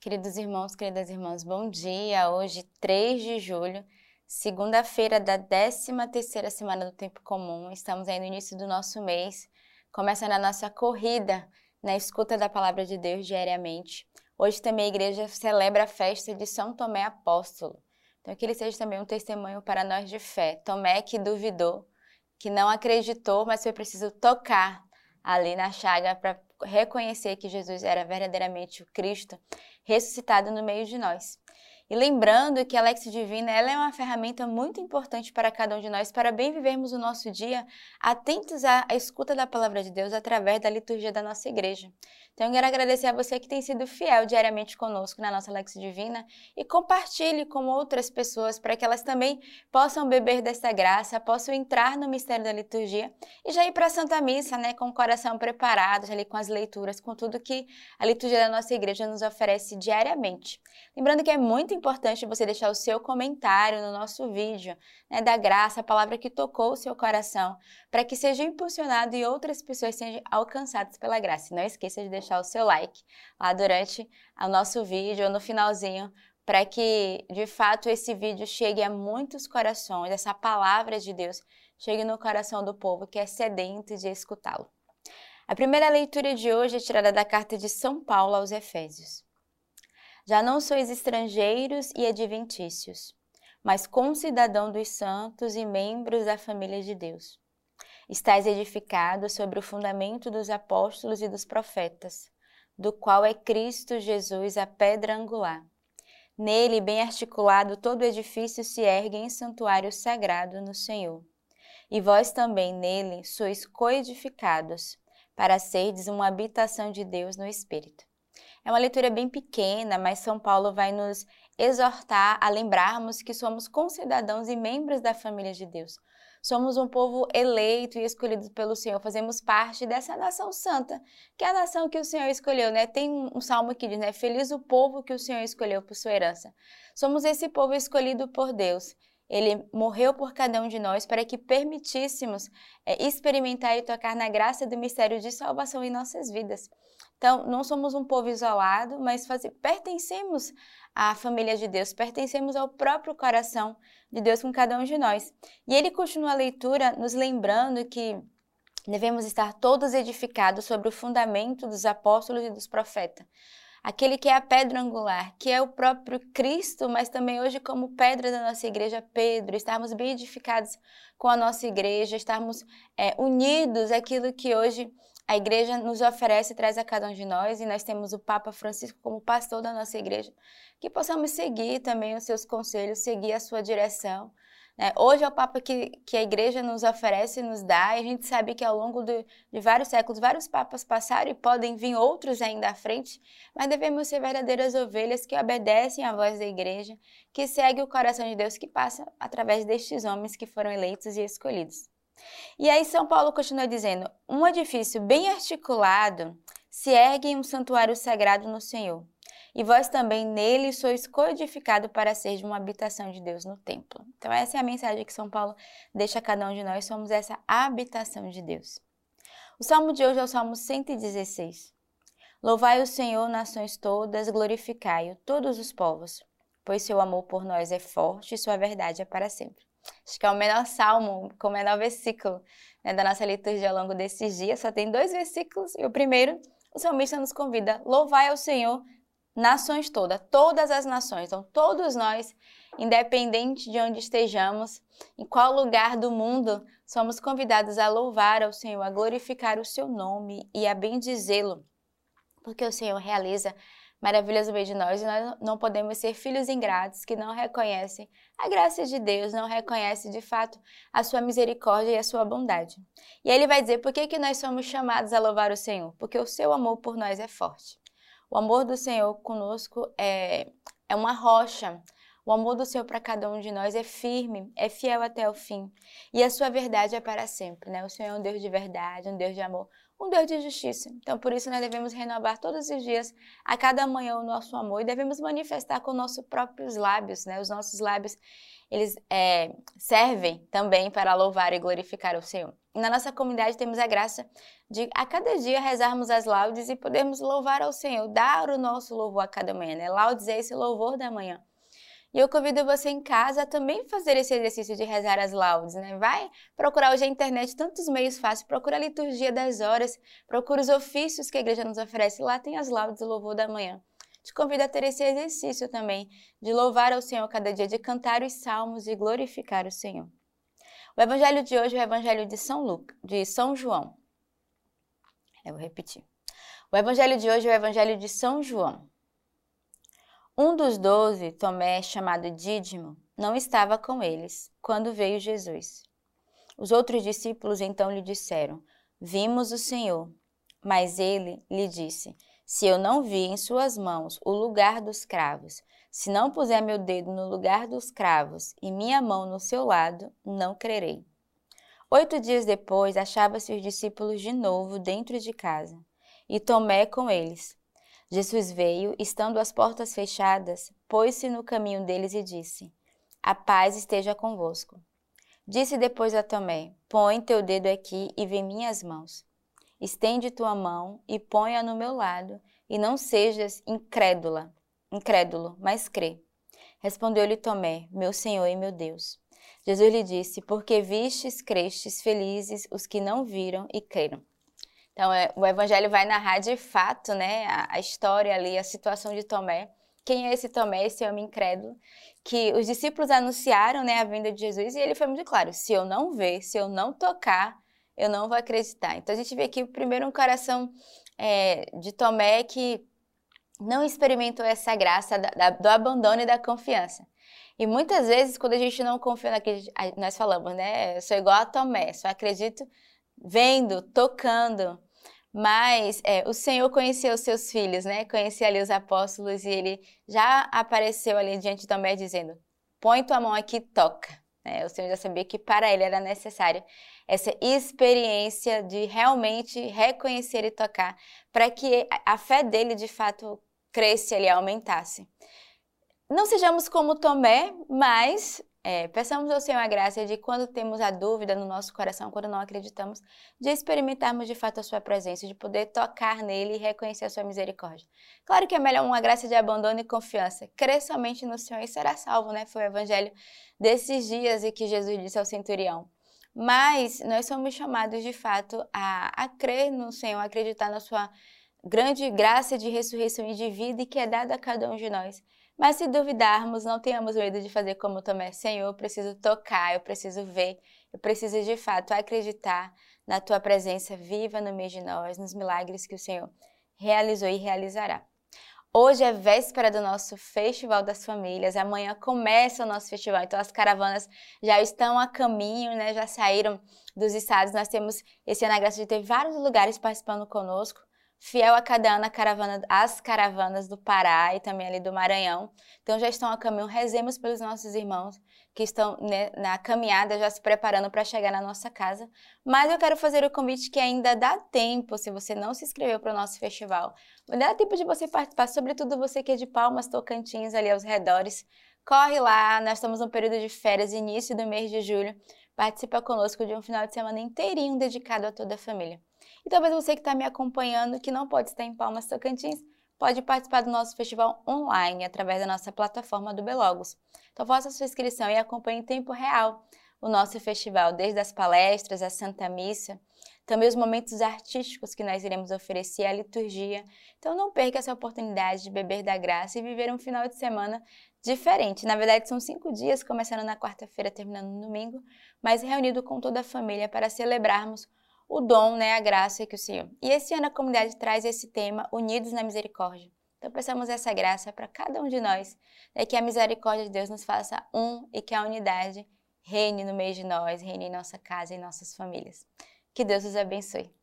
Queridos irmãos, queridas irmãs, bom dia. Hoje, 3 de julho, segunda-feira da 13 terceira semana do Tempo Comum. Estamos aí no início do nosso mês, começando a nossa corrida na escuta da Palavra de Deus diariamente. Hoje também a igreja celebra a festa de São Tomé Apóstolo. Então, que ele seja também um testemunho para nós de fé. Tomé que duvidou, que não acreditou, mas foi preciso tocar ali na chaga para reconhecer que Jesus era verdadeiramente o Cristo ressuscitado no meio de nós. E lembrando que a Lex Divina ela é uma ferramenta muito importante para cada um de nós, para bem vivermos o nosso dia atentos à, à escuta da palavra de Deus através da liturgia da nossa igreja. Então, eu quero agradecer a você que tem sido fiel diariamente conosco na nossa Lex Divina e compartilhe com outras pessoas para que elas também possam beber desta graça, possam entrar no mistério da liturgia e já ir para a Santa Missa, né, com o coração preparado, ali com as leituras, com tudo que a liturgia da nossa igreja nos oferece diariamente. Lembrando que é muito importante você deixar o seu comentário no nosso vídeo, né, da graça, a palavra que tocou o seu coração, para que seja impulsionado e outras pessoas sejam alcançadas pela graça. E não esqueça de deixar o seu like lá durante o nosso vídeo ou no finalzinho, para que de fato esse vídeo chegue a muitos corações, essa palavra de Deus chegue no coração do povo que é sedento de escutá-lo. A primeira leitura de hoje é tirada da carta de São Paulo aos Efésios. Já não sois estrangeiros e adventícios, mas concidadão dos santos e membros da família de Deus. Estais edificados sobre o fundamento dos apóstolos e dos profetas, do qual é Cristo Jesus a pedra angular. Nele, bem articulado, todo edifício se ergue em santuário sagrado no Senhor. E vós também nele sois coedificados, para serdes uma habitação de Deus no Espírito. É uma leitura bem pequena, mas São Paulo vai nos exortar a lembrarmos que somos concidadãos e membros da família de Deus. Somos um povo eleito e escolhido pelo Senhor, fazemos parte dessa nação santa, que é a nação que o Senhor escolheu, né? Tem um salmo que diz, né? Feliz o povo que o Senhor escolheu por sua herança. Somos esse povo escolhido por Deus. Ele morreu por cada um de nós para que permitíssemos é, experimentar e tocar na graça do mistério de salvação em nossas vidas. Então, não somos um povo isolado, mas pertencemos à família de Deus, pertencemos ao próprio coração de Deus com cada um de nós. E ele continua a leitura nos lembrando que devemos estar todos edificados sobre o fundamento dos apóstolos e dos profetas. Aquele que é a pedra angular, que é o próprio Cristo, mas também hoje como pedra da nossa igreja, Pedro, estarmos bem edificados com a nossa igreja, estarmos é, unidos àquilo que hoje a igreja nos oferece e traz a cada um de nós, e nós temos o Papa Francisco como pastor da nossa igreja, que possamos seguir também os seus conselhos, seguir a sua direção. Né? Hoje é o Papa que, que a igreja nos oferece e nos dá, e a gente sabe que ao longo de, de vários séculos, vários papas passaram e podem vir outros ainda à frente, mas devemos ser verdadeiras ovelhas que obedecem à voz da igreja, que segue o coração de Deus que passa através destes homens que foram eleitos e escolhidos. E aí São Paulo continua dizendo: um edifício bem articulado se ergue em um santuário sagrado no Senhor. E vós também nele sois codificado para ser de uma habitação de Deus no templo. Então essa é a mensagem que São Paulo deixa a cada um de nós, somos essa habitação de Deus. O salmo de hoje é o Salmo 116. Louvai o Senhor, nações todas, glorificai-o, todos os povos, pois seu amor por nós é forte e sua verdade é para sempre. Acho que é o menor salmo, com o menor versículo né, da nossa liturgia ao longo desses dias. Só tem dois versículos. E o primeiro, o salmista nos convida: louvai ao Senhor, nações todas, todas as nações. Então, todos nós, independente de onde estejamos, em qual lugar do mundo, somos convidados a louvar ao Senhor, a glorificar o seu nome e a bendizê-lo. Porque o Senhor realiza maravilhas no meio de nós e nós não podemos ser filhos ingratos que não reconhecem a graça de Deus, não reconhecem de fato a sua misericórdia e a sua bondade. E aí ele vai dizer por que, que nós somos chamados a louvar o Senhor? Porque o seu amor por nós é forte. O amor do Senhor conosco é, é uma rocha. O amor do Senhor para cada um de nós é firme, é fiel até o fim. E a sua verdade é para sempre, né? O Senhor é um Deus de verdade, um Deus de amor, um Deus de justiça. Então, por isso, nós devemos renovar todos os dias, a cada manhã, o nosso amor e devemos manifestar com nossos próprios lábios, né? Os nossos lábios, eles é, servem também para louvar e glorificar o Senhor. Na nossa comunidade temos a graça de, a cada dia, rezarmos as laudes e podermos louvar ao Senhor, dar o nosso louvor a cada manhã, né? Laudes é esse louvor da manhã. E eu convido você em casa a também fazer esse exercício de rezar as laudes, né? Vai procurar hoje na internet tantos meios fáceis, procura a liturgia das horas, procura os ofícios que a igreja nos oferece, lá tem as laudes do louvor da manhã. Te convido a ter esse exercício também de louvar ao Senhor cada dia, de cantar os salmos e glorificar o Senhor. O evangelho de hoje é o evangelho de São Lucas, de São João. Eu vou repetir. O evangelho de hoje é o evangelho de São João. Um dos doze, Tomé, chamado Dídimo, não estava com eles quando veio Jesus. Os outros discípulos então lhe disseram: Vimos o Senhor. Mas ele lhe disse: Se eu não vi em suas mãos o lugar dos cravos, se não puser meu dedo no lugar dos cravos e minha mão no seu lado, não crerei. Oito dias depois, achava-se os discípulos de novo dentro de casa, e Tomé com eles. Jesus veio, estando as portas fechadas, pôs-se no caminho deles e disse: A paz esteja convosco. Disse depois a Tomé: Põe teu dedo aqui e vê minhas mãos. Estende tua mão e põe-a no meu lado, e não sejas incrédula, incrédulo, mas crê. Respondeu-lhe Tomé: Meu Senhor e meu Deus. Jesus lhe disse: Porque vistes, crestes, felizes os que não viram e creram. Então, é, o evangelho vai narrar de fato, né, a, a, história ali, a situação de Tomé. Quem é esse Tomé, esse homem incrédulo? Que os discípulos anunciaram, né, a vinda de Jesus e ele foi muito claro: se eu não ver, se eu não tocar, eu não vou acreditar. Então, a gente vê aqui primeiro um coração é, de Tomé que não experimentou essa graça da, da, do abandono e da confiança. E muitas vezes, quando a gente não confia naquilo, nós falamos, né? Eu sou igual a Tomé, só acredito vendo, tocando. Mas é, o Senhor conheceu os seus filhos, né? Conhecia ali os apóstolos e ele já apareceu ali diante de Tomé dizendo: Põe tua mão aqui e toca. É, o Senhor já sabia que para ele era necessária essa experiência de realmente reconhecer e tocar, para que a fé dele de fato cresça e aumentasse. Não sejamos como Tomé, mas é, peçamos ao Senhor a graça de quando temos a dúvida no nosso coração, quando não acreditamos, de experimentarmos de fato a sua presença, de poder tocar nele e reconhecer a sua misericórdia. Claro que é melhor uma graça de abandono e confiança. Crê somente no Senhor e será salvo, né? Foi o evangelho desses dias e que Jesus disse ao centurião. Mas nós somos chamados de fato a, a crer no Senhor, a acreditar na sua grande graça de ressurreição e de vida e que é dada a cada um de nós. Mas se duvidarmos, não tenhamos medo de fazer como Tomé, Senhor, eu preciso tocar, eu preciso ver, eu preciso de fato acreditar na tua presença viva no meio de nós, nos milagres que o Senhor realizou e realizará. Hoje é véspera do nosso Festival das Famílias. Amanhã começa o nosso festival. Então as caravanas já estão a caminho, né? Já saíram dos estados. Nós temos esse ano a graça de ter vários lugares participando conosco fiel a cada ano a caravana, as caravanas do Pará e também ali do Maranhão. Então já estão a caminho, rezemos pelos nossos irmãos que estão né, na caminhada, já se preparando para chegar na nossa casa. Mas eu quero fazer o convite que ainda dá tempo, se você não se inscreveu para o nosso festival, dá tempo de você participar, sobretudo você que é de Palmas, Tocantins, ali aos redores. Corre lá, nós estamos no período de férias, início do mês de julho. Participa conosco de um final de semana inteirinho dedicado a toda a família. E talvez você que está me acompanhando, que não pode estar em Palmas Tocantins, pode participar do nosso festival online através da nossa plataforma do Belogos. Então faça sua inscrição e acompanhe em tempo real o nosso festival, desde as palestras, a Santa Missa, também os momentos artísticos que nós iremos oferecer, a liturgia. Então não perca essa oportunidade de beber da graça e viver um final de semana diferente. Na verdade, são cinco dias, começando na quarta-feira, terminando no domingo, mas reunido com toda a família para celebrarmos o dom, né, a graça que o Senhor. E esse ano a comunidade traz esse tema, Unidos na Misericórdia. Então peçamos essa graça para cada um de nós, né, que a misericórdia de Deus nos faça um e que a unidade reine no meio de nós, reine em nossa casa e em nossas famílias. Que Deus os abençoe.